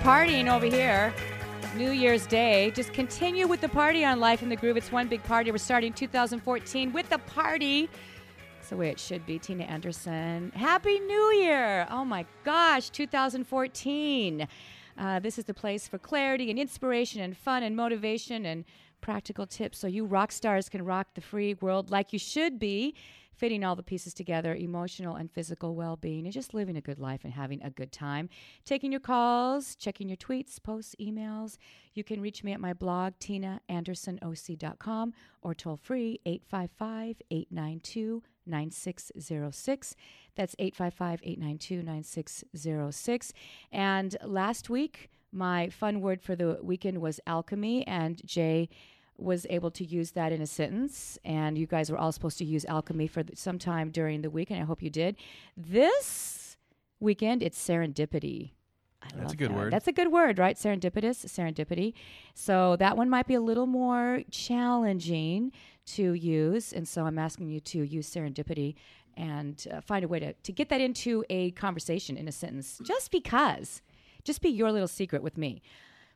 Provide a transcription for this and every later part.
partying over here. New Year's Day. Just continue with the party on Life in the Groove. It's one big party. We're starting 2014 with the party. That's the way it should be. Tina Anderson. Happy New Year! Oh my gosh, 2014. Uh, this is the place for clarity and inspiration and fun and motivation and practical tips so you rock stars can rock the free world like you should be fitting all the pieces together emotional and physical well being, and just living a good life and having a good time. Taking your calls, checking your tweets, posts, emails. You can reach me at my blog, tinaandersonoc.com, or toll free 855 892 9606. That's 855 892 9606. And last week, my fun word for the weekend was alchemy, and Jay was able to use that in a sentence, and you guys were all supposed to use alchemy for some time during the week, and I hope you did. This weekend, it's serendipity. I That's a good that. word. That's a good word, right? Serendipitous, serendipity. So that one might be a little more challenging to use, and so I'm asking you to use serendipity and uh, find a way to, to get that into a conversation in a sentence, just because. Just be your little secret with me.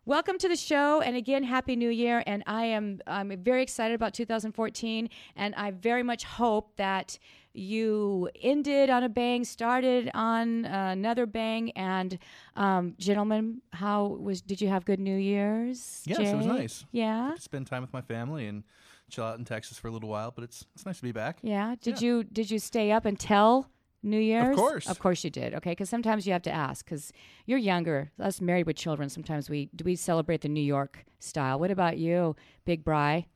Welcome to the show, and again, Happy New Year! And I am I'm very excited about 2014, and I very much hope that you ended on a bang, started on another bang. And um, gentlemen, how was? Did you have good New Year's? Yes, it was nice. Yeah, spend time with my family and chill out in Texas for a little while, but it's it's nice to be back. yeah. Did Yeah. you did you stay up until New Year's? Of course. of course you did. Okay, because sometimes you have to ask because you're younger. Us married with children, sometimes we do we celebrate the New York style. What about you, Big Bry?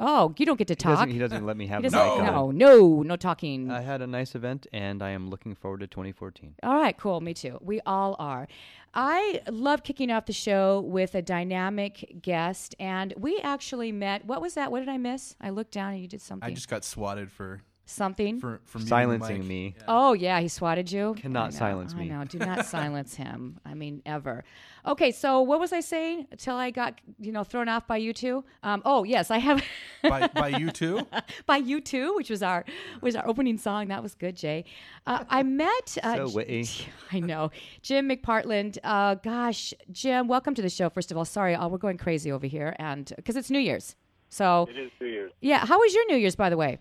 Oh, you don't get to He talk. doesn't, he doesn't let me have He doesn't- mic no, no, no talking. I had a nice event, and I am looking forward to 2014. All right, cool. Me too. We all are. I love kicking off the show with a dynamic guest, and we actually met. What was that? What did I miss? I looked down and you did something. I just got swatted for something. for for Silencing mic. me. Oh yeah, he swatted you. Cannot I know, silence me. know. Do not silence him. I mean, ever. Okay, so what was I saying until I got you know thrown off by you two? Um, oh yes, I have by by you too. by you two, which was our was our opening song. That was good, Jay. Uh, I met. Uh, So witty. I know Jim McPartland. Uh, gosh, Jim, welcome to the show. First of all, sorry, oh, we're going crazy over here, and because it's New Year's. So It is New Year's. yeah, how was your New Year's, by the way?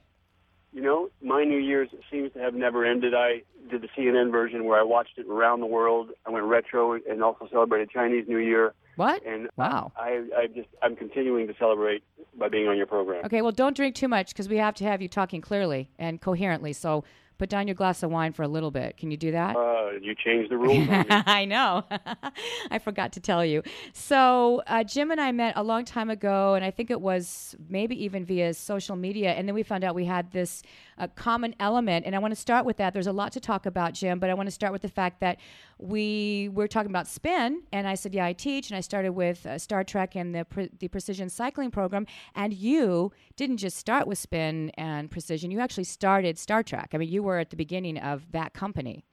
You know, my New Year's seems to have never ended. I did the CNN version where I watched it around the world. I went retro and also celebrated Chinese New Year. What? And Wow. I, I just I'm continuing to celebrate by being on your program. Okay, well, don't drink too much because we have to have you talking clearly and coherently. So put down your glass of wine for a little bit. Can you do that? Uh, you changed the rules. I know. I forgot to tell you. So, uh, Jim and I met a long time ago, and I think it was maybe even via social media. And then we found out we had this uh, common element. And I want to start with that. There's a lot to talk about, Jim, but I want to start with the fact that we were talking about spin. And I said, Yeah, I teach. And I started with uh, Star Trac and the, pre- the precision cycling program. And you didn't just start with spin and precision, you actually started Star Trac. I mean, you were at the beginning of that company.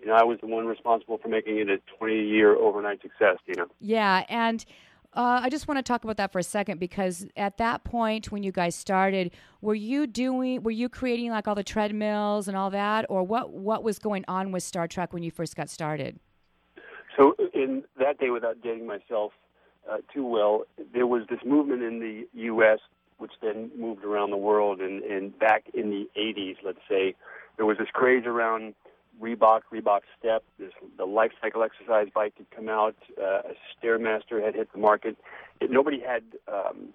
you know, I was the one responsible for making it a 20 year overnight success. You know. Yeah, and uh, I just want to talk about that for a second because at that point when you guys started, were you doing, were you creating like all the treadmills and all that, or what? What was going on with Star Trac when you first got started? So in that day, without dating myself uh, too well, there was this movement in the U.S. which then moved around the world. And, and back in the 80s, let's say, there was this craze around Reebok, Reebok Step. This, the life cycle exercise bike had come out. Uh, a Stairmaster had hit the market. It, nobody had um,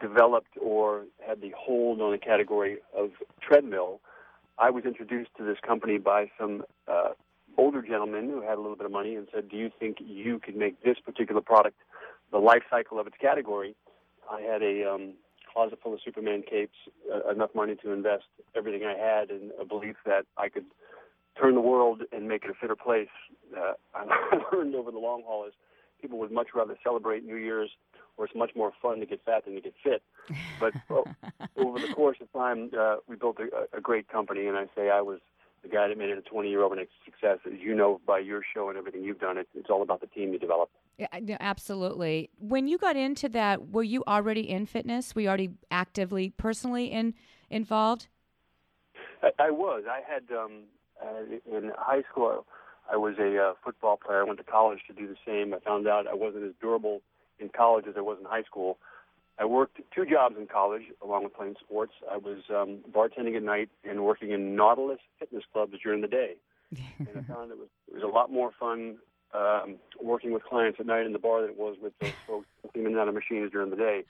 developed or had the hold on the category of treadmill. I was introduced to this company by some uh, older gentleman who had a little bit of money and said, "Do you think you could make this particular product the life cycle of its category?" I had a um, closet full of Superman capes, uh, enough money to invest everything I had, and a belief that I could turn the world and make it a fitter place. Uh, I learned over the long haul is people would much rather celebrate New Year's, where it's much more fun to get fat than to get fit. But oh, over the course of time, uh, we built a, a great company, and I say I was the guy that made it a 20-year overnight success. As you know by your show and everything you've done, it, it's all about the team you develop. Yeah, absolutely. When you got into that, were you already in fitness? Were you already actively, personally in involved? I, I was. I had um, uh, in high school. I was a uh, football player. I went to college to do the same. I found out I wasn't as durable in college as I was in high school. I worked two jobs in college along with playing sports. I was um, bartending at night and working in Nautilus fitness clubs during the day. and I found it was it was a lot more fun um, working with clients at night in the bar than it was with those folks in and out of machines during the day.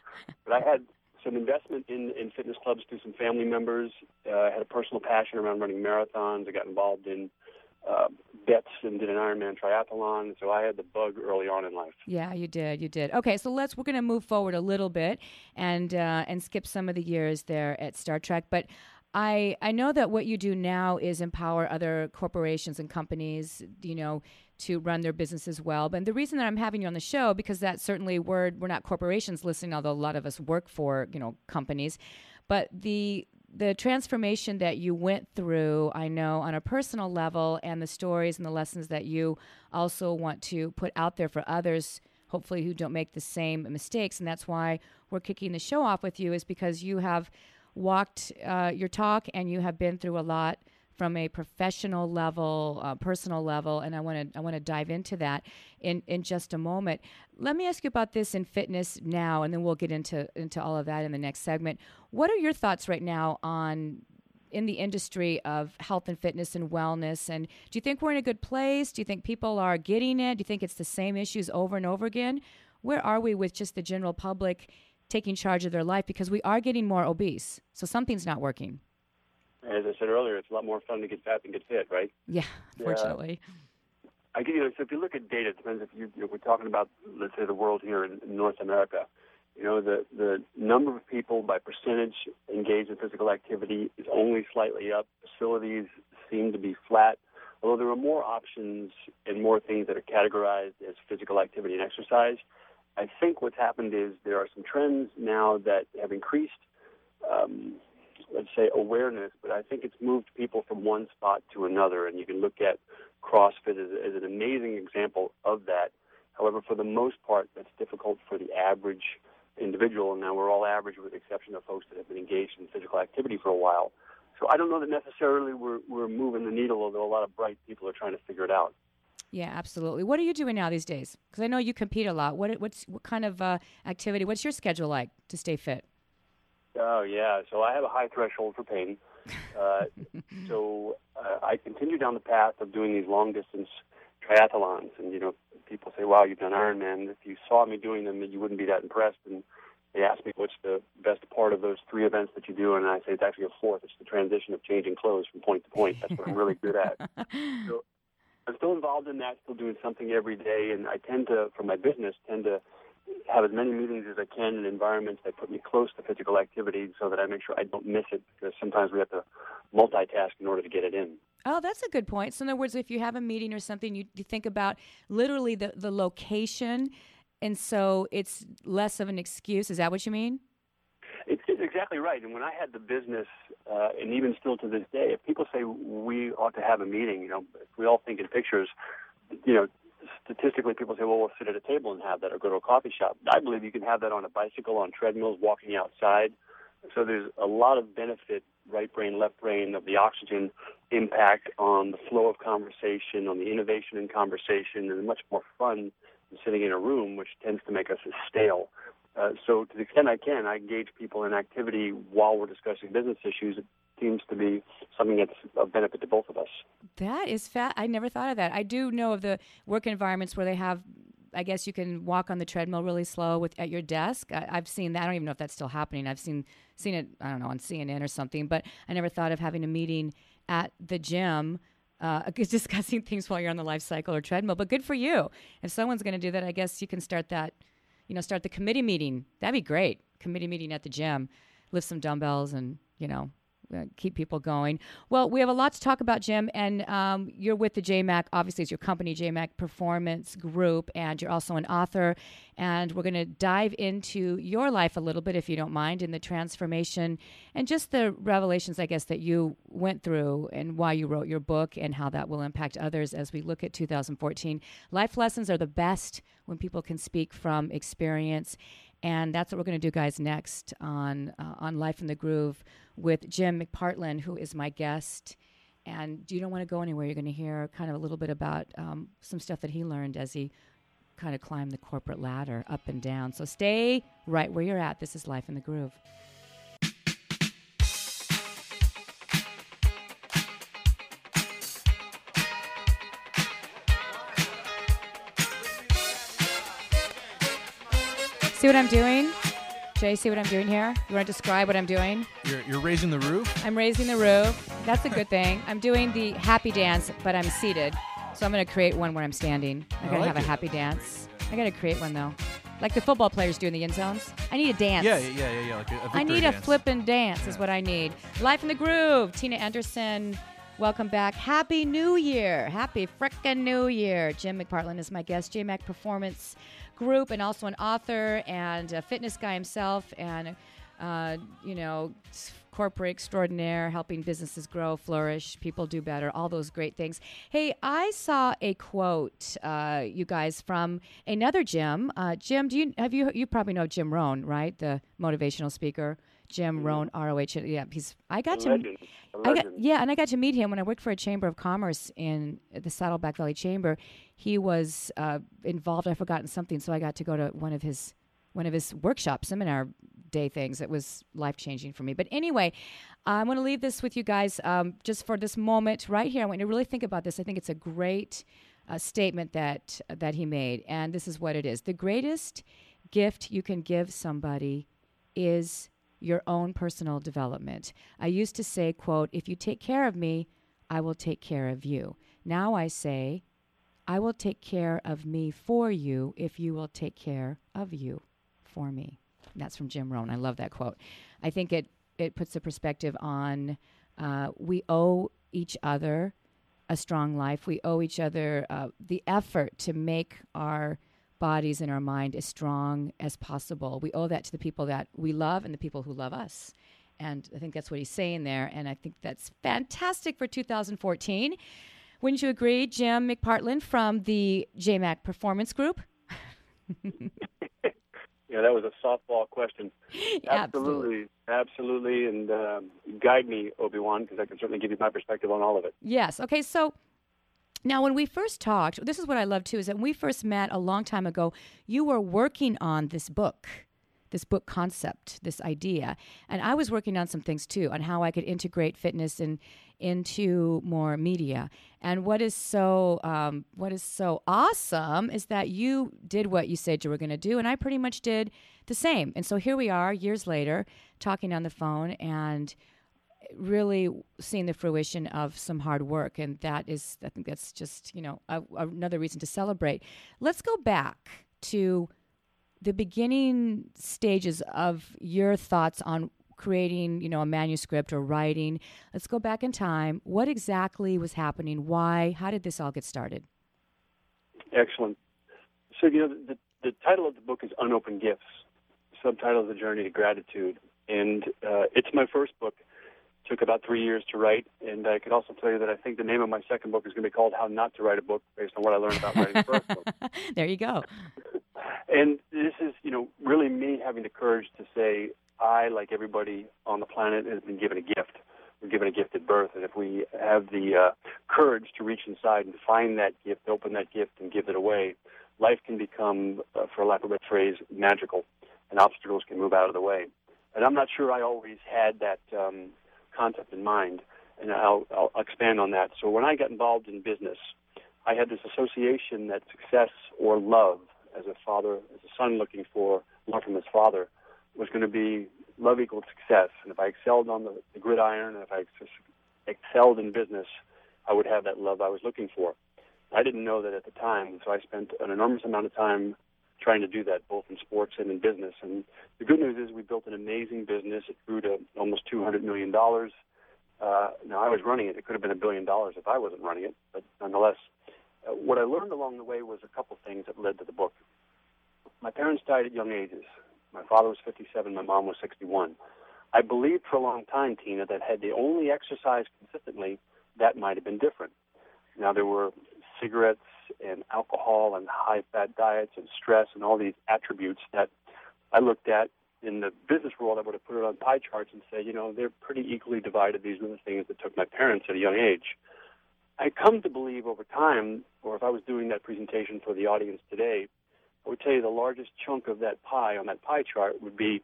But I had some investment in, in fitness clubs through some family members. Uh, I had a personal passion around running marathons. I got involved in uh, bets and did an Ironman triathlon. So I had the bug early on in life. Yeah, you did. You did. Okay, so let's we're going to move forward a little bit and uh, and skip some of the years there at Star Trac, but. I, I know that what you do now is empower other corporations and companies, you know, to run their businesses well. But the reason that I'm having you on the show because that certainly we're we're not corporations listening, although a lot of us work for you know companies. But the the transformation that you went through, I know on a personal level, and the stories and the lessons that you also want to put out there for others, hopefully who don't make the same mistakes. And that's why we're kicking the show off with you, is because you have walked uh, your talk and you have been through a lot from a professional level, uh, personal level, and I want to I want to dive into that in in just a moment. Let me ask you about this in fitness now, and then we'll get into into all of that in the next segment. What are your thoughts right now on in the industry of health and fitness and wellness? And do you think we're in a good place? Do you think people are getting it? Do you think it's the same issues over and over again? Where are we with just the general public taking charge of their life? Because we are getting more obese, so something's not working as I said earlier, it's a lot more fun to get fat than get fit, right? Yeah, fortunately. I give you know, so if you look at data, it depends if you, you know, we're talking about, let's say, the world here in, in North America. You know, the the number of people by percentage engaged in physical activity is only slightly up. Facilities seem to be flat, although there are more options and more things that are categorized as physical activity and exercise. I think what's happened is there are some trends now that have increased um, let's say, awareness, but I think it's moved people from one spot to another. And you can look at CrossFit as, as an amazing example of that. However, for the most part, that's difficult for the average individual. And now we're all average with the exception of folks that have been engaged in physical activity for a while. So I don't know that necessarily we're, we're moving the needle, although a lot of bright people are trying to figure it out. Yeah, absolutely. What are you doing now these days? Because I know you compete a lot. What what's what kind of uh, activity? What's your schedule like to stay fit? Oh yeah, so I have a high threshold for pain. Uh, so uh, I continue down the path of doing these long distance triathlons, and you know, people say, "Wow, you've done Ironman." If you saw me doing them, you wouldn't be that impressed. And they ask me, "What's the best part of those three events that you do?" And I say, "It's actually a fourth. It's the transition of changing clothes from point to point. That's what I'm really good at." So I'm still involved in that, still doing something every day, and I tend to, for my business, tend to have as many meetings as I can in environments that put me close to physical activity so that I make sure I don't miss it because sometimes we have to multitask in order to get it in. Oh, that's a good point. So, in other words, if you have a meeting or something, you, you think about literally the, the location, and so it's less of an excuse. Is that what you mean? Exactly right. And when I had the business, uh, and even still to this day, if people say we ought to have a meeting, you know, we all think in pictures, you know, statistically, people say, well, we'll sit at a table and have that or go to a coffee shop. I believe you can have that on a bicycle, on treadmills, walking outside. So there's a lot of benefit, right brain, left brain, of the oxygen impact on the flow of conversation, on the innovation in conversation, and much more fun than sitting in a room, which tends to make us stale. Uh, so to the extent I can, I engage people in activity while we're discussing business issues It seems to be something that's of benefit to both of us. That is fat. I never thought of that. I do know of the work environments where they have. I guess you can walk on the treadmill really slow with at your desk. I, have seen that. I don't even know if that's still happening. I've seen seen it. I don't know on CNN or something. But I never thought of having a meeting at the gym. Uh, discussing things while you're on the life cycle or treadmill, but good for you. If someone's going to do that, I guess you can start that, you know, start the committee meeting. That'd be great. Committee meeting at the gym, lift some dumbbells, and you know, keep people going. Well, we have a lot to talk about, Jim, and um, you're with the JMAC. Obviously, it's your company, JMAC Performance Group, and you're also an author. And we're going to dive into your life a little bit, if you don't mind, in the transformation and just the revelations, I guess, that you went through and why you wrote your book and how that will impact others as we look at 2014. Life lessons are the best when people can speak from experience and that's what we're going to do, guys, next on uh, on Life in the Groove with Jim McPartland, who is my guest. And you don't want to go anywhere. You're going to hear kind of a little bit about um, some stuff that he learned as he kind of climbed the corporate ladder up and down. So stay right where you're at. This is Life in the Groove. See what I'm doing? Jay, see what I'm doing here? You want to describe what I'm doing? You're, you're raising the roof. I'm raising the roof. That's a good thing. I'm doing the happy dance, but I'm seated. So I'm going to create one where I'm standing. I got to like have a happy dance. I got to create one though. Like the football players do in the end zones. I need a dance. Yeah, yeah, yeah, yeah. Like a, a I need a dance. flippin' dance is what I need. Life in the Groove. Tina Anderson, welcome back. Happy New Year. Happy frickin' New Year. Jim McPartland is my guest. JMac Performance Group and also an author and a fitness guy himself and, uh, you know, corporate extraordinaire, helping businesses grow, flourish, people do better, all those great things. Hey, I saw a quote, uh, you guys, from another Jim. Uh, Jim, do you have you you probably know Jim Rohn, right? The motivational speaker, Jim Rohn, R O H. Yeah, he's. I got to. legend. I got, yeah, and I got to meet him when I worked for a chamber of commerce in the Saddleback Valley Chamber. He was uh, involved. I've forgotten something, so I got to go to one of his one of his workshop seminar day things. It was life changing for me. But anyway, I'm going to leave this with you guys um, just for this moment right here. I want you to really think about this. I think it's a great uh, statement that that he made, and this is what it is: the greatest gift you can give somebody is your own personal development. I used to say, quote, if you take care of me, I will take care of you. Now I say, I will take care of me for you if you will take care of you for me. That's from Jim Rohn. I love that quote. I think it, it puts a perspective on uh, we owe each other a strong life. We owe each other uh, the effort to make our bodies and our mind as strong as possible. We owe that to the people that we love and the people who love us. And I think that's what he's saying there. And I think that's fantastic for 2014. Wouldn't you agree, Jim McPartland from the JMac Performance Group? Yeah, that was a softball question. Absolutely. Absolutely, absolutely, and um, guide me, Obi Wan, because I can certainly give you my perspective on all of it. Yes. Okay. So now, when we first talked, this is what I love too is that when we first met a long time ago, you were working on this book, this book concept, this idea, and I was working on some things too on how I could integrate fitness and into more media. And what is so um, what is so awesome is that you did what you said you were going to do, and I pretty much did the same. And so here we are, years later, talking on the phone and really seeing the fruition of some hard work and that is i think that's just you know a, another reason to celebrate let's go back to the beginning stages of your thoughts on creating you know a manuscript or writing let's go back in time what exactly was happening why how did this all get started Excellent. So, you know, the, the title of the book is Unopened Gifts. Subtitle The Journey to Gratitude. And uh, it's my first book. Took about three years to write. And I could also tell you that I think the name of my second book is going to be called How Not to Write a Book, based on what I learned about writing the first book. there you go And this is, you know, really me having the courage to say, I, like everybody on the planet, has been given a gift. We're given a gift at birth, and if we have the uh, courage to reach inside and find that gift, open that gift, and give it away, life can become, uh, for lack of a better phrase, magical, and obstacles can move out of the way. And I'm not sure I always had that um, concept in mind, and I'll, I'll expand on that. So when I got involved in business, I had this association that success or love, as a father, as a son looking for love from his father, was going to be love equaled success. And if I excelled on the, the gridiron, if I ex- excelled in business, I would have that love I was looking for. I didn't know that at the time, so I spent an enormous amount of time trying to do that, both in sports and in business. And the good news is we built an amazing business. It grew to almost $200 million. Uh, now, I was running it. It could have been a billion dollars if I wasn't running it, but nonetheless, uh, what I learned along the way was a couple things that led to the book. My parents died at young ages. My father was 57, my mom was 61. I believed for a long time, Tina, that had they only exercised consistently, that might have been different. Now, there were cigarettes and alcohol and high fat diets and stress and all these attributes that I looked at in the business world, I would have put it on pie charts and say, you know, they're pretty equally divided. These are the things that took my parents at a young age. I come to believe over time, or if I was doing that presentation for the audience today, I would tell you the largest chunk of that pie on that pie chart would be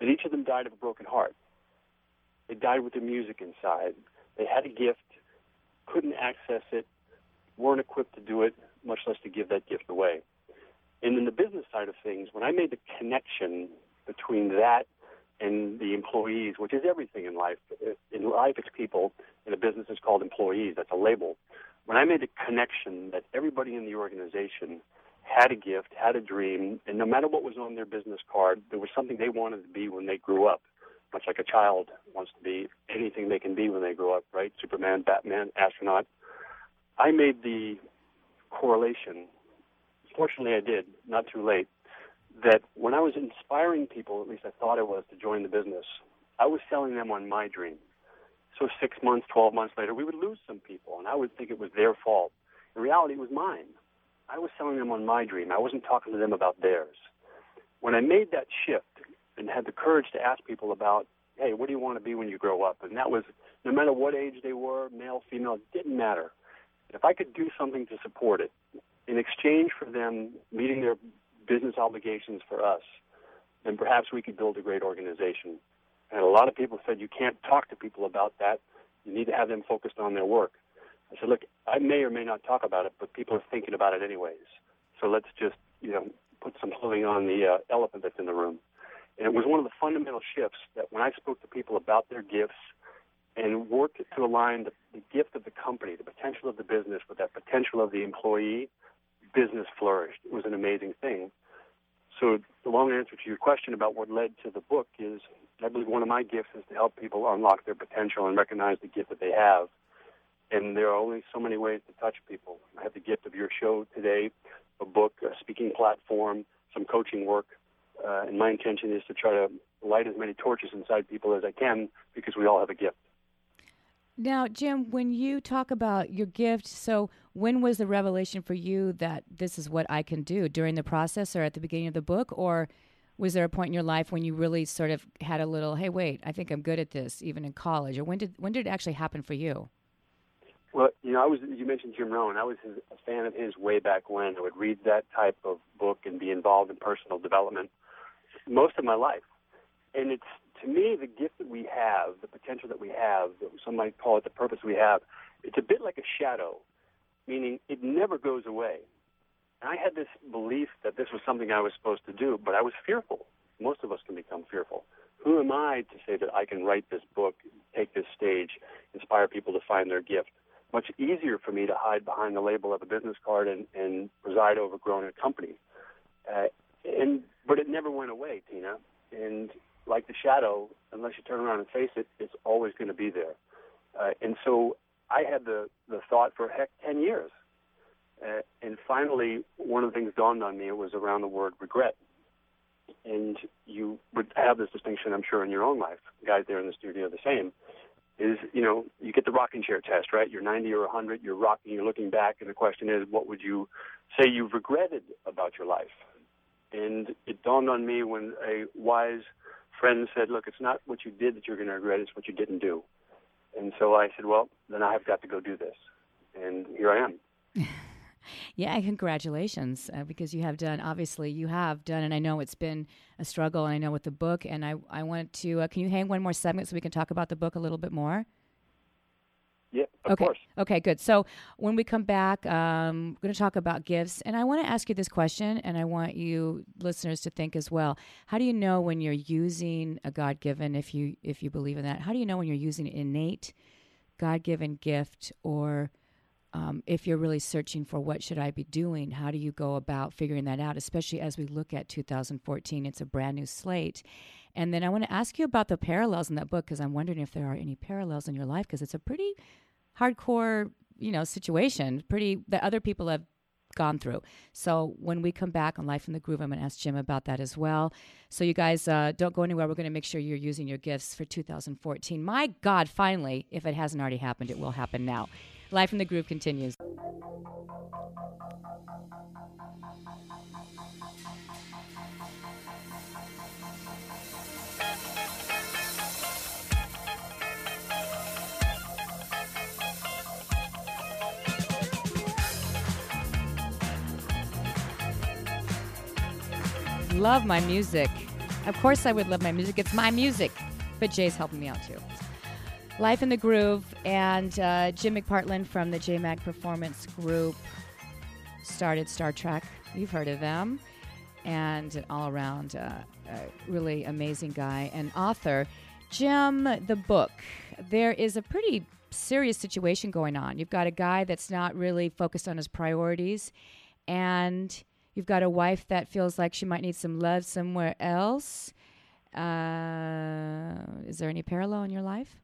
that each of them died of a broken heart. They died with the music inside. They had a gift, couldn't access it, weren't equipped to do it, much less to give that gift away. And in the business side of things, when I made the connection between that and the employees, which is everything in life. In life, it's people. In a business, it's called employees. That's a label. When I made the connection that everybody in the organization had a gift, had a dream, and no matter what was on their business card, there was something they wanted to be when they grew up, much like a child wants to be anything they can be when they grow up, right? Superman, Batman, astronaut. I made the correlation. Fortunately, I did, not too late, that when I was inspiring people, at least I thought I was, to join the business, I was selling them on my dream. So six months, 12 months later, we would lose some people, and I would think it was their fault. In reality, it was mine. I was selling them on my dream. I wasn't talking to them about theirs. When I made that shift and had the courage to ask people about, hey, what do you want to be when you grow up? And that was no matter what age they were, male, female, it didn't matter. If I could do something to support it, in exchange for them meeting their business obligations for us, then perhaps we could build a great organization. And a lot of people said you can't talk to people about that. You need to have them focused on their work. I said, look, I may or may not talk about it, but people are thinking about it anyways. So let's just, you know, put some clothing on the uh, elephant that's in the room. And it was one of the fundamental shifts that when I spoke to people about their gifts and worked to align the, the gift of the company, the potential of the business with that potential of the employee, business flourished. It was an amazing thing. So the long answer to your question about what led to the book is I believe one of my gifts is to help people unlock their potential and recognize the gift that they have. And there are only so many ways to touch people. I have the gift of your show today, a book, a speaking platform, some coaching work. Uh, and my intention is to try to light as many torches inside people as I can because we all have a gift. Now, Jim, when you talk about your gift, so when was the revelation for you that this is what I can do during the process or at the beginning of the book? Or was there a point in your life when you really sort of had a little, hey, wait, I think I'm good at this, even in college? Or when did, when did it actually happen for you? Well, you know, I was, you mentioned Jim Rohn. I was a fan of his way back when. I would read that type of book and be involved in personal development most of my life. And it's to me, the gift that we have, the potential that we have, some might call it the purpose we have, it's a bit like a shadow, meaning it never goes away. And I had this belief that this was something I was supposed to do, but I was fearful. Most of us can become fearful. Who am I to say that I can write this book, take this stage, inspire people to find their gift? Much easier for me to hide behind the label of a business card and, and preside over growing a company. Uh, and but it never went away, Tina. And like the shadow, unless you turn around and face it, it's always going to be there. Uh, and so I had the, the thought for heck 10 years. Uh, and finally, one of the things dawned on me. Was around the word regret. And you would have this distinction, I'm sure, in your own life. Guys there in the studio, the same. Is you know you get the rocking chair test, right? You're 90 or 100. You're rocking. You're looking back, and the question is, what would you say you've regretted about your life? And it dawned on me when a wise friend said, "Look, it's not what you did that you're going to regret; it's what you didn't do." And so I said, "Well, then I have got to go do this," and here I am. yeah, congratulations, uh, because you have done. Obviously, you have done, and I know it's been a struggle. And I know with the book, and I I want to. Uh, can you hang one more segment so we can talk about the book a little bit more? Yeah, of okay. course. Okay, good. So when we come back, um, we're going to talk about gifts, and I want to ask you this question, and I want you listeners to think as well. How do you know when you're using a God given, if you if you believe in that? How do you know when you're using an innate, God given gift, or um, if you're really searching for what should I be doing? How do you go about figuring that out? Especially as we look at 2014, it's a brand new slate. And then I want to ask you about the parallels in that book because I'm wondering if there are any parallels in your life because it's a pretty hardcore, you know, situation, pretty that other people have gone through. So when we come back on Life in the Groove, I'm going to ask Jim about that as well. So you guys uh, don't go anywhere. We're going to make sure you're using your gifts for 2014. My God, finally, if it hasn't already happened, it will happen now. Life in the Groove continues. Love my music. Of course, I would love my music. It's my music, but Jay's helping me out too. Life in the Groove and uh, Jim McPartland from the JMac Performance Group started Star Trac. You've heard of them. And an all around uh, really amazing guy and author. Jim, the book, there is a pretty serious situation going on. You've got a guy that's not really focused on his priorities, and you've got a wife that feels like she might need some love somewhere else. Uh, is there any parallel in your life?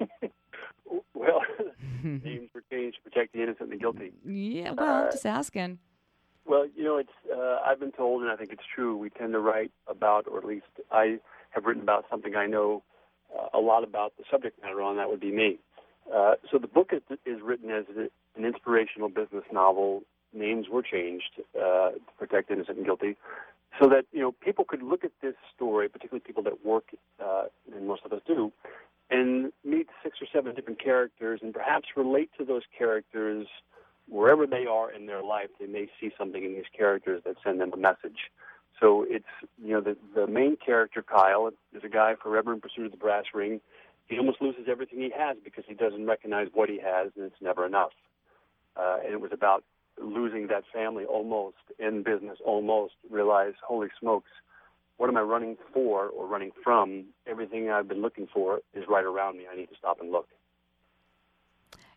well, names were changed to protect the innocent and the guilty. Yeah, well, Uh, just asking. Well, you know, it's uh, I've been told, and I think it's true. We tend to write about, or at least I have written about something I know uh, a lot about the subject matter on. That would be me. Uh, so the book is, is written as an inspirational business novel. Names were changed uh, to protect innocent and guilty, so that you know people could look at this story, particularly people that work, uh, and most of us do, and meet six or seven different characters, and perhaps relate to those characters wherever they are in their life, they may see something in these characters that send them a message. So it's you know the the main character Kyle is a guy forever in pursuit of the brass ring. He almost loses everything he has because he doesn't recognize what he has, and it's never enough. Uh, and it was about losing that family almost in business, almost realize, holy smokes, what am I running for or running from? Everything I've been looking for is right around me. I need to stop and look.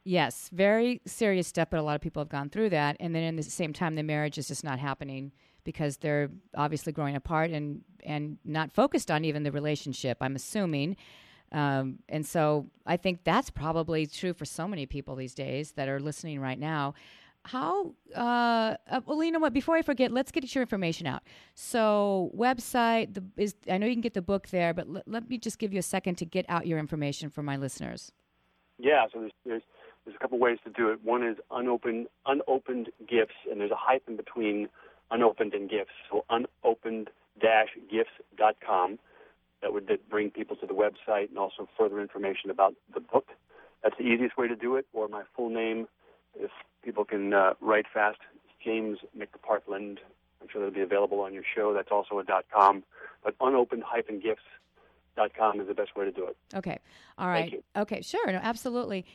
Yes, very serious step, but a lot of people have gone through that. And then in the same time, the marriage is just not happening because they're obviously growing apart and and not focused on even the relationship. I'm assuming. Um, and so I think that's probably true for so many people these days that are listening right now. How, uh, uh, well, you know what? Before I forget, let's get your information out. So, website the, is I know you can get the book there, but l- let me just give you a second to get out your information for my listeners. Yeah, so there's there's there's a couple ways to do it. One is unopened unopened gifts, and there's a hyphen between unopened and gifts. So unopened gifts.com. That would bring people to the website and also further information about the book. That's the easiest way to do it. Or my full name, if people can uh, write fast, James McPartland. I'm sure that'll be available on your show. That's also a dot com. But unopened hyphen gifts.com is the best way to do it. Okay. All right. Okay, sure. No, absolutely.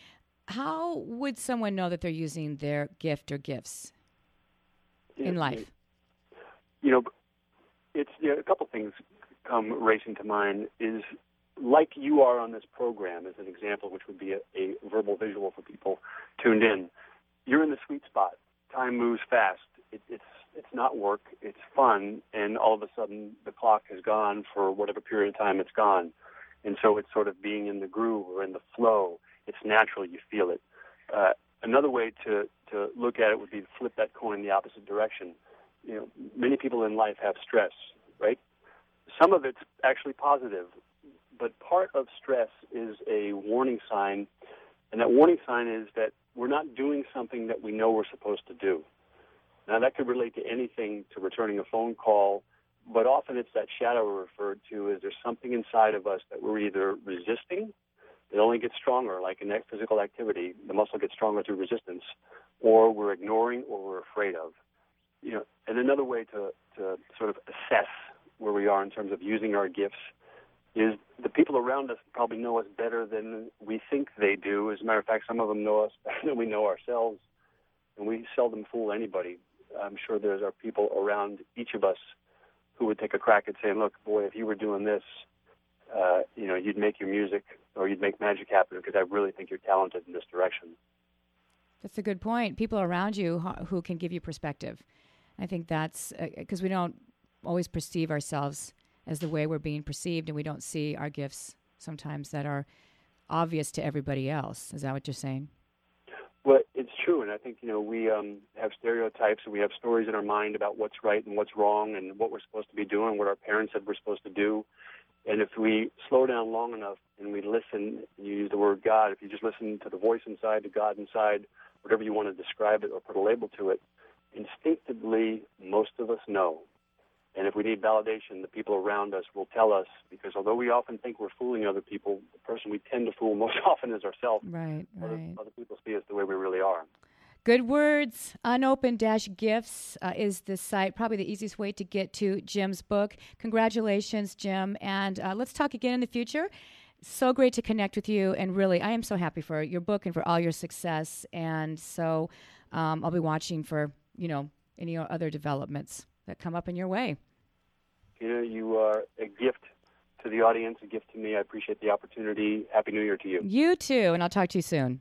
How would someone know that they're using their gift or gifts in life? you know, it's you know, a couple things come racing to mind. Is like you are on this program, as an example, which would be a, a verbal visual for people tuned in. You're in the sweet spot. Time moves fast. It, it's it's not work. It's fun, and all of a sudden the clock has gone for whatever period of time it's gone, and so it's sort of being in the groove or in the flow. It's natural. You feel it. Uh, another way to to look at it would be to flip that coin in the opposite direction you know, many people in life have stress, right? Some of it's actually positive, but part of stress is a warning sign, and that warning sign is that we're not doing something that we know we're supposed to do. Now, that could relate to anything, to returning a phone call, but often it's that shadow referred to is there's something inside of us that we're either resisting, it only gets stronger, like in physical activity, the muscle gets stronger through resistance, or we're ignoring or we're afraid of you know, and another way to, to sort of assess where we are in terms of using our gifts is the people around us probably know us better than we think they do. As a matter of fact, some of them know us better than we know ourselves, and we seldom fool anybody. I'm sure there's are people around each of us who would take a crack at saying, "Look, boy, if you were doing this, uh, you know, you'd make your music or you'd make magic happen because I really think you're talented in this direction." That's a good point. People around you who- who can give you perspective. I think that's because we don't always perceive ourselves as the way we're being perceived, and we don't see our gifts sometimes that are obvious to everybody else. Is that what you're saying? Well, it's true, and I think you know we um, have stereotypes and we have stories in our mind about what's right and what's wrong and what we're supposed to be doing, what our parents said we're supposed to do. And if we slow down long enough and we listen, and you use the word God. If you just listen to the voice inside, to God inside, whatever you want to describe it or put a label to it, instinctively most of us know. And if we need validation, the people around us will tell us because although we often think we're fooling other people, the person we tend to fool most often is ourselves. Right, Other, right. other people see us the way we really are. Good Words, Unopened Dash Gifts uh, is the site, probably the easiest way to get to Jim's book. Congratulations, Jim. And uh, let's talk again in the future. So great to connect with you. And really, I am so happy for your book and for all your success. And so um, I'll be watching for, you know, any other developments that come up in your way. You know, you are a gift to the audience, a gift to me. I appreciate the opportunity. Happy New Year to you. You too. And I'll talk to you soon.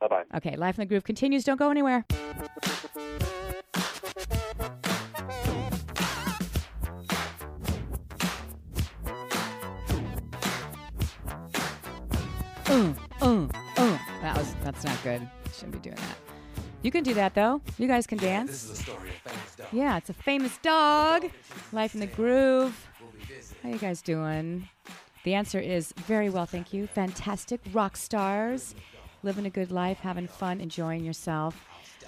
Bye bye. Okay, Life in the Groove continues. Don't go anywhere. Uh, uh, uh. That was that's not good. Shouldn't be doing that. You can do that though. You guys can dance. Yeah, it's a famous dog. Life in the Groove. How you guys doing? The answer is very well, thank you. Fantastic rock stars living a good life, having fun, enjoying yourself.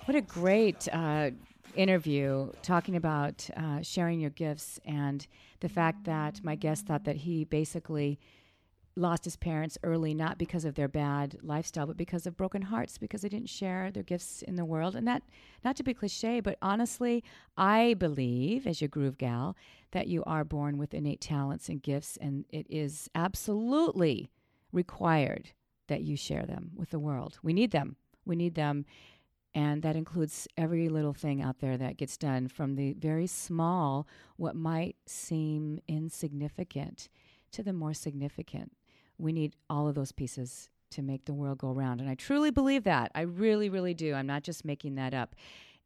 What a great uh, interview talking about uh, sharing your gifts and the fact that my guest thought that he basically lost his parents early, not because of their bad lifestyle, but because of broken hearts, because they didn't share their gifts in the world. And that, not to be cliche, but honestly, I believe, as your groove gal, that you are born with innate talents and gifts, and it is absolutely required that you share them with the world. We need them. We need them. And that includes every little thing out there that gets done from the very small, what might seem insignificant, to the more significant. We need all of those pieces to make the world go round. And I truly believe that. I really, really do. I'm not just making that up.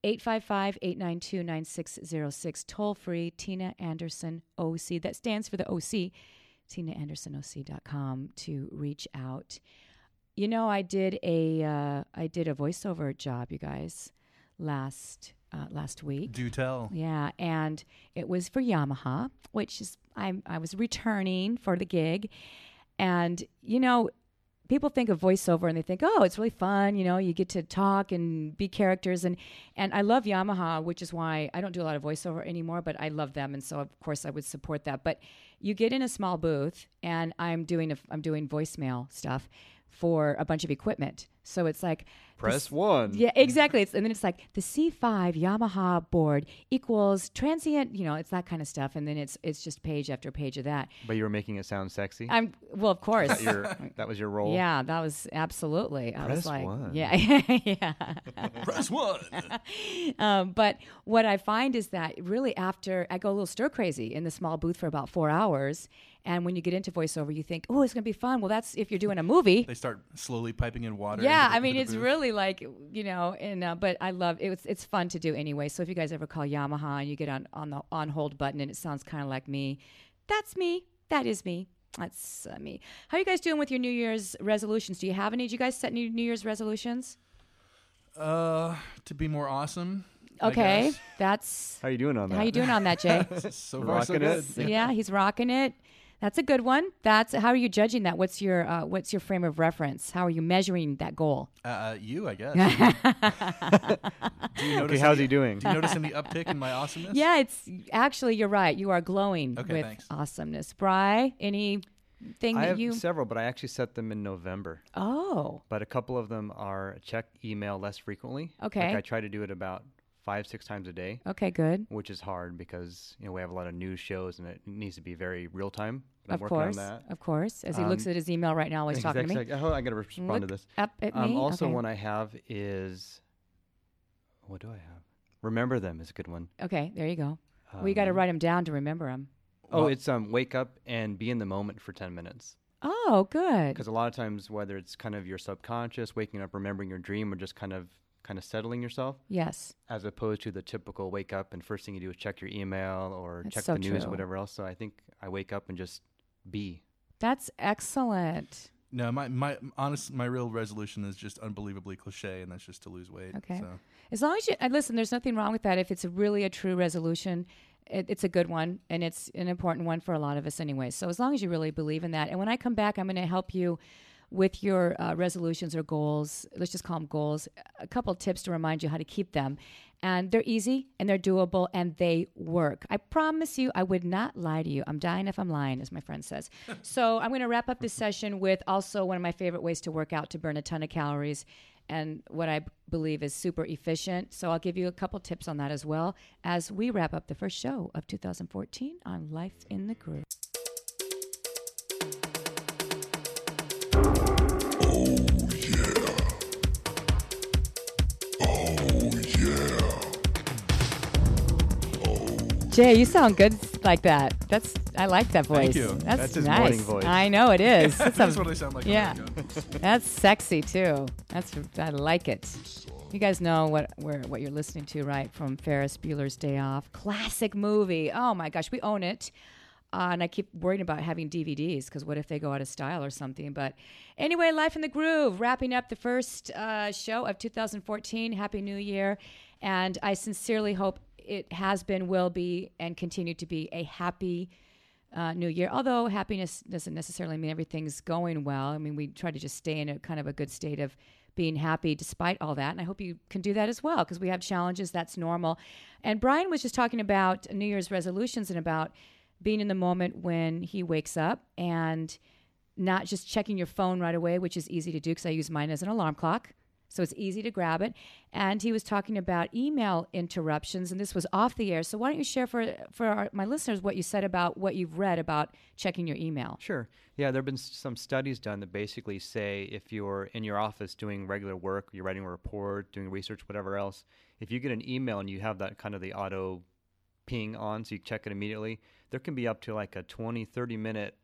855 892 9606, toll free, Tina Anderson OC. That stands for the OC, tinaandersonoc.com to reach out. You know, I did a uh, I did a voiceover job, you guys, last uh, last week. Do tell. Yeah, and it was for Yamaha, which is I I was returning for the gig, and you know, people think of voiceover and they think, oh, it's really fun. You know, you get to talk and be characters, and and I love Yamaha, which is why I don't do a lot of voiceover anymore. But I love them, and so of course I would support that. But you get in a small booth, and I'm doing a, I'm doing voicemail stuff for a bunch of equipment. So it's like Press this- one. Yeah, exactly. It's, and then it's like the C5 Yamaha board equals transient. You know, it's that kind of stuff. And then it's it's just page after page of that. But you were making it sound sexy. I'm well, of course. that, your, that was your role. Yeah, that was absolutely. I was Press like, one. yeah, yeah. Press one. Um, but what I find is that really after I go a little stir crazy in the small booth for about four hours, and when you get into voiceover, you think, oh, it's going to be fun. Well, that's if you're doing a movie. They start slowly piping in water. Yeah, the- I mean it's booth. really like you know, and uh, but I love it. It's it's fun to do anyway. So if you guys ever call Yamaha and you get on on the on hold button and it sounds kind of like me, that's me. That is me. That's uh, me. How are you guys doing with your New Year's resolutions? Do you have any? Do you guys set new New Year's resolutions? Uh, to be more awesome. Okay, that's How you doing on that? how you doing on that, Jay? so far so Rocking good. it. yeah, he's rocking it. That's a good one. That's how are you judging that? What's your uh, what's your frame of reference? How are you measuring that goal? Uh, uh, you, I guess. do you notice Okay, how's any, he doing? Do you notice any uptick in my awesomeness? Yeah, it's actually you're right. You are glowing Okay, with thanks. awesomeness. Bry, anything I that have you? several, but I actually set them in November. oh, But a couple of them are check email less frequently. Okay. Like I try to do it about five, six times a day, okay, good. which is hard because you know we have a lot of news shows and it needs to be very real time. I'm Of course, of course. As he looks Um, at his email right now he's talking to me. Exactly. Oh, I got to respond Look to this. up at Um, me. also, okay. one I have is what do I have? Remember them is a good one. okay, there you go. well, you got to Um, write them down to remember them. Oh, Well- it's um wake up and be in the moment for ten minutes. Oh, good. Because a lot of times, whether it's kind of your subconscious waking up, remembering your dream, or just kind of kind of settling yourself, Yes, as opposed to the typical wake up and first thing you do is check your email or That's check so the news true. or whatever else. So I think I wake up and just be. that's excellent. No, my my honest my real resolution is just unbelievably cliche, and that's just to lose weight. Okay. So. As long as you and listen, there's nothing wrong with that. If it's really a true resolution, it, it's a good one and it's an important one for a lot of us anyway. So as long as you really believe in that, and when I come back, I'm going to help you with your uh, resolutions or goals. Let's just call them goals. A couple tips to remind you how to keep them. And they're easy and they're doable and they work. I promise you, I would not lie to you. I'm dying if I'm lying, as my friend says. so I'm going to wrap up this session with also one of my favorite ways to work out to burn a ton of calories. and what I believe is super efficient. So I'll give you a couple tips on that as well as we wrap up the first show of 2014 on Life in the Groove. Jay, you sound good like that. That's I like that voice. Thank you. That's, That's his nice. morning voice. I know it is. That's That's a- what I sound like. yeah. on the radio. That's sexy too. That's I like it. You guys know what what you're listening to, right? From Ferris Bueller's Day Off, classic movie. Oh my gosh, we own it. Uh, and I keep worrying about having DVDs because what if they go out of style or something? But anyway, Life in the Groove, wrapping up the first uh, show of 2014. Happy New Year. And I sincerely hope it has been, will be, and continue to be a happy uh, new year. Although happiness doesn't necessarily mean everything's going well. I mean, we try to just stay in a kind of a good state of being happy despite all that. And I hope you can do that as well because we have challenges. That's normal. And Brian was just talking about New Year's resolutions and about being in the moment when he wakes up and not just checking your phone right away, which is easy to do because I use mine as an alarm clock. So it's easy to grab it. And he was talking about email interruptions, and this was off the air. So why don't you share for for our, my listeners what you said about what you've read about checking your email? Sure. Yeah, there have been some studies done that basically say if you're in your office doing regular work, you're writing a report, doing research, whatever else, if you get an email and you have that kind of the auto ping on, so you check it immediately, there can be up to like a 20, 30 minute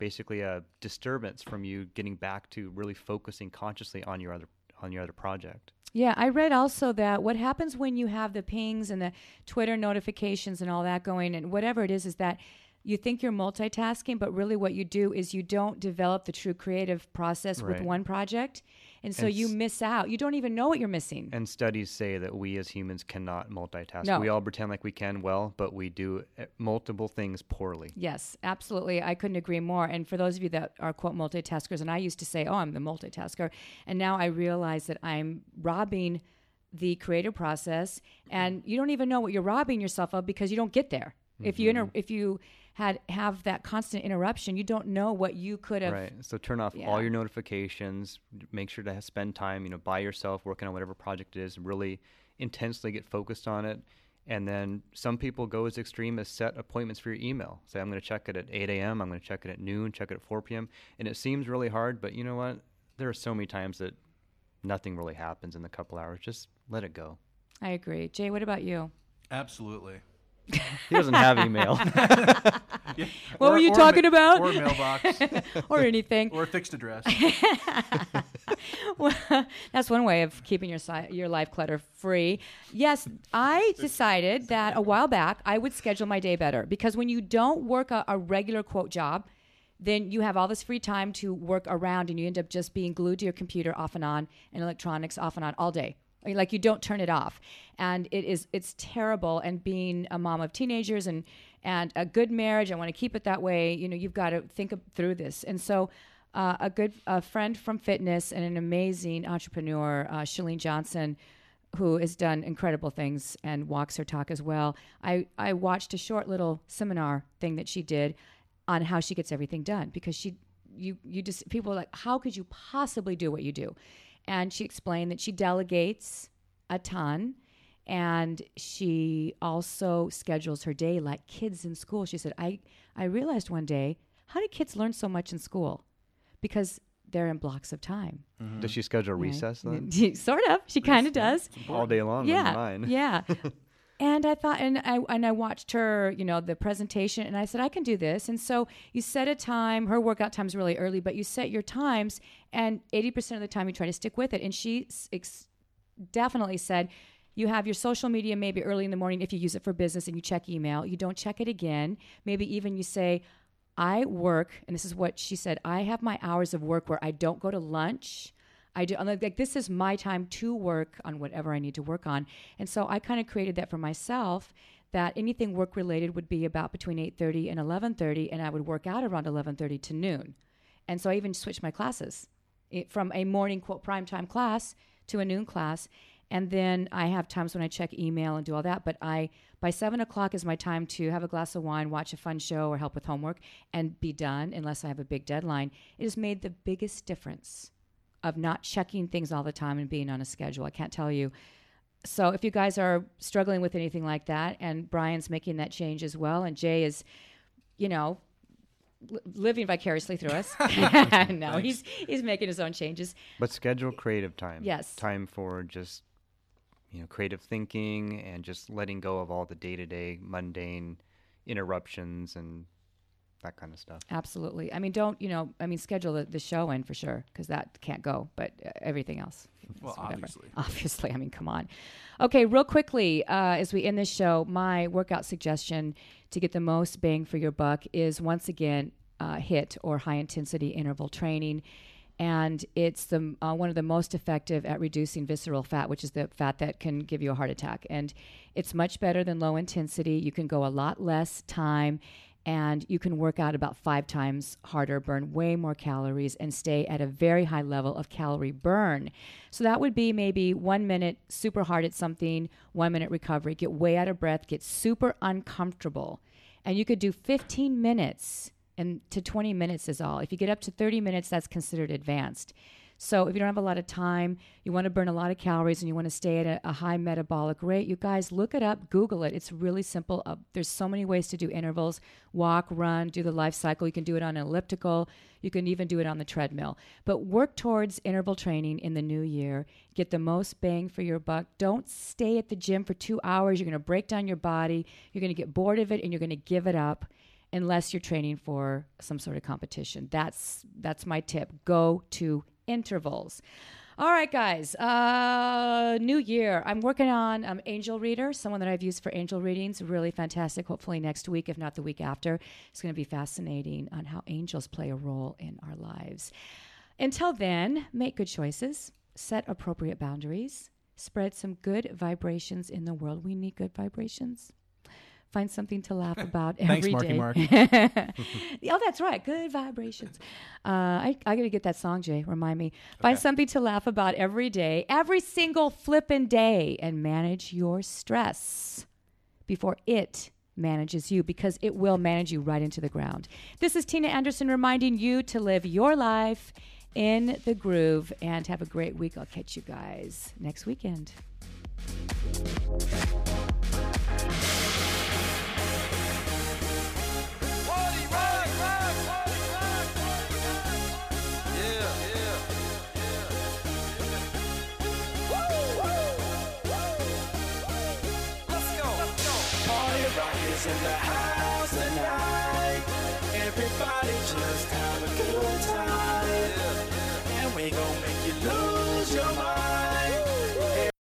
basically a disturbance from you getting back to really focusing consciously on your other on your other project. Yeah, I read also that what happens when you have the pings and the Twitter notifications and all that going, and whatever it is, is that you think you're multitasking, but really what you do is you don't develop the true creative process with one project. And so And you miss out. You don't even know what you're missing. And studies say that we as humans cannot multitask. No. We all pretend like we can well, but we do eh, multiple things poorly. Yes, absolutely. I couldn't agree more. And for those of you that are quote multitaskers, and I used to say, "Oh, I'm the multitasker," and now I realize that I'm robbing the creative process, and you don't even know what you're robbing yourself of because you don't get there. If you inter- if you had have that constant interruption, you don't know what you could have. Right. So turn off Yeah. all your notifications. Make sure to ha- spend time, you know, by yourself working on whatever project it is. Really intensely get focused on it. And then some people go as extreme as set appointments for your email. Say, I'm going to check it at 8 a.m. I'm going to check it at noon. Check it at 4 p.m. And it seems really hard, but you know what? There are so many times that nothing really happens in the couple hours. Just let it go. I agree. Jay, what about you? Absolutely. He doesn't have email. Yeah. What were you talking ma- about? Or mailbox, or anything. or a fixed address. Well, that's one way of keeping your si- your life clutter free. Yes, I decided that a while back I would schedule my day better because when you don't work a, a regular quote job, then you have all this free time to work around, and you end up just being glued to your computer off and on, and electronics off and on all day. Like you don't turn it off, and it is it's terrible. And being a mom of teenagers and and a good marriage, I want to keep it that way. You know, you've got to think through this, and so uh, a good a friend from fitness and an amazing entrepreneur, uh, Chalene Johnson, who has done incredible things and walks her talk as well. I, I watched a short little seminar thing that she did on how she gets everything done because she you you just people are like how could you possibly do what you do and she explained that she delegates a ton and she also schedules her day like kids in school. She said i i realized one day how do kids learn so much in school? Because they're in blocks of time. Does she schedule right? recess then? sort of. She kind of does. All day long yeah, yeah. And I thought, and I and I watched her, you know, the presentation, and I said, I can do this. And so you set a time. Her workout time's really early, but you set your times, and eighty percent of the time you try to stick with it. And she ex- definitely said, you have your social media maybe early in the morning if you use it for business and you check email. You don't check it again. Maybe even you say, I work, and this is what she said. I have my hours of work where I don't go to lunch. I do I'm like, this is my time to work on whatever I need to work on. And so I kind of created that for myself that anything work related would be about between 8:30 and 11:30 and I would work out around 11:30 to noon. And so I even switched my classes it, from a morning quote prime time class to a noon class. And then I have times when I check email and do all that. But I by seven o'clock is my time to have a glass of wine, watch a fun show, or help with homework, and be done unless I have a big deadline. It has made the biggest difference of not checking things all the time and being on a schedule. I can't tell you. So if you guys are struggling with anything like that, and Brian's making that change as well, and Jay is, you know, li- living vicariously through us. no, he's he's making his own changes. But schedule creative time. Yes. Time for just you know creative thinking and just letting go of all the day to day mundane interruptions and that kind of stuff. Absolutely. I mean, don't you know? I mean, schedule the, the show in for sure because that can't go. But uh, everything else, Well, whatever. obviously. obviously. I mean, come on. Okay, real quickly uh, as we end this show, my workout suggestion to get the most bang for your buck is once again uh, HIIT or high intensity interval training. And it's the uh, one of the most effective at reducing visceral fat, which is the fat that can give you a heart attack. And it's much better than low intensity. You can go a lot less time, and you can work out about five times harder, burn way more calories, and stay at a very high level of calorie burn. So that would be maybe one minute super hard at something, one minute recovery, get way out of breath, get super uncomfortable. And you could do 15 minutes and to 20 minutes is all. If you get up to 30 minutes, that's considered advanced. So if you don't have a lot of time, you want to burn a lot of calories, and you want to stay at a, a high metabolic rate, you guys look it up, Google it. It's really simple. Uh, there's so many ways to do intervals: walk, run, do the life cycle. You can do it on an elliptical. You can even do it on the treadmill. But work towards interval training in the new year. Get the most bang for your buck. Don't stay at the gym for two hours. You're going to break down your body. You're going to get bored of it, and you're going to give it up unless you're training for some sort of competition. That's that's my tip. Go to intervals. All right, guys. Uh, new year. I'm working on um, Angel Reader, someone that I've used for angel readings. Really fantastic. Hopefully next week, if not the week after, it's going to be fascinating on how angels play a role in our lives. Until then, make good choices, set appropriate boundaries, spread some good vibrations in the world. We need good vibrations. Find something to laugh about every day. Thanks, day. Mark. oh, that's right. Good vibrations. Uh, I, I got to get that song, Jay. Remind me. Find something to laugh about every day, every single flippin' day, and manage your stress before it manages you because it will manage you right into the ground. This is Tina Anderson reminding you to live your life in the groove and have a great week. I'll catch you guys next weekend.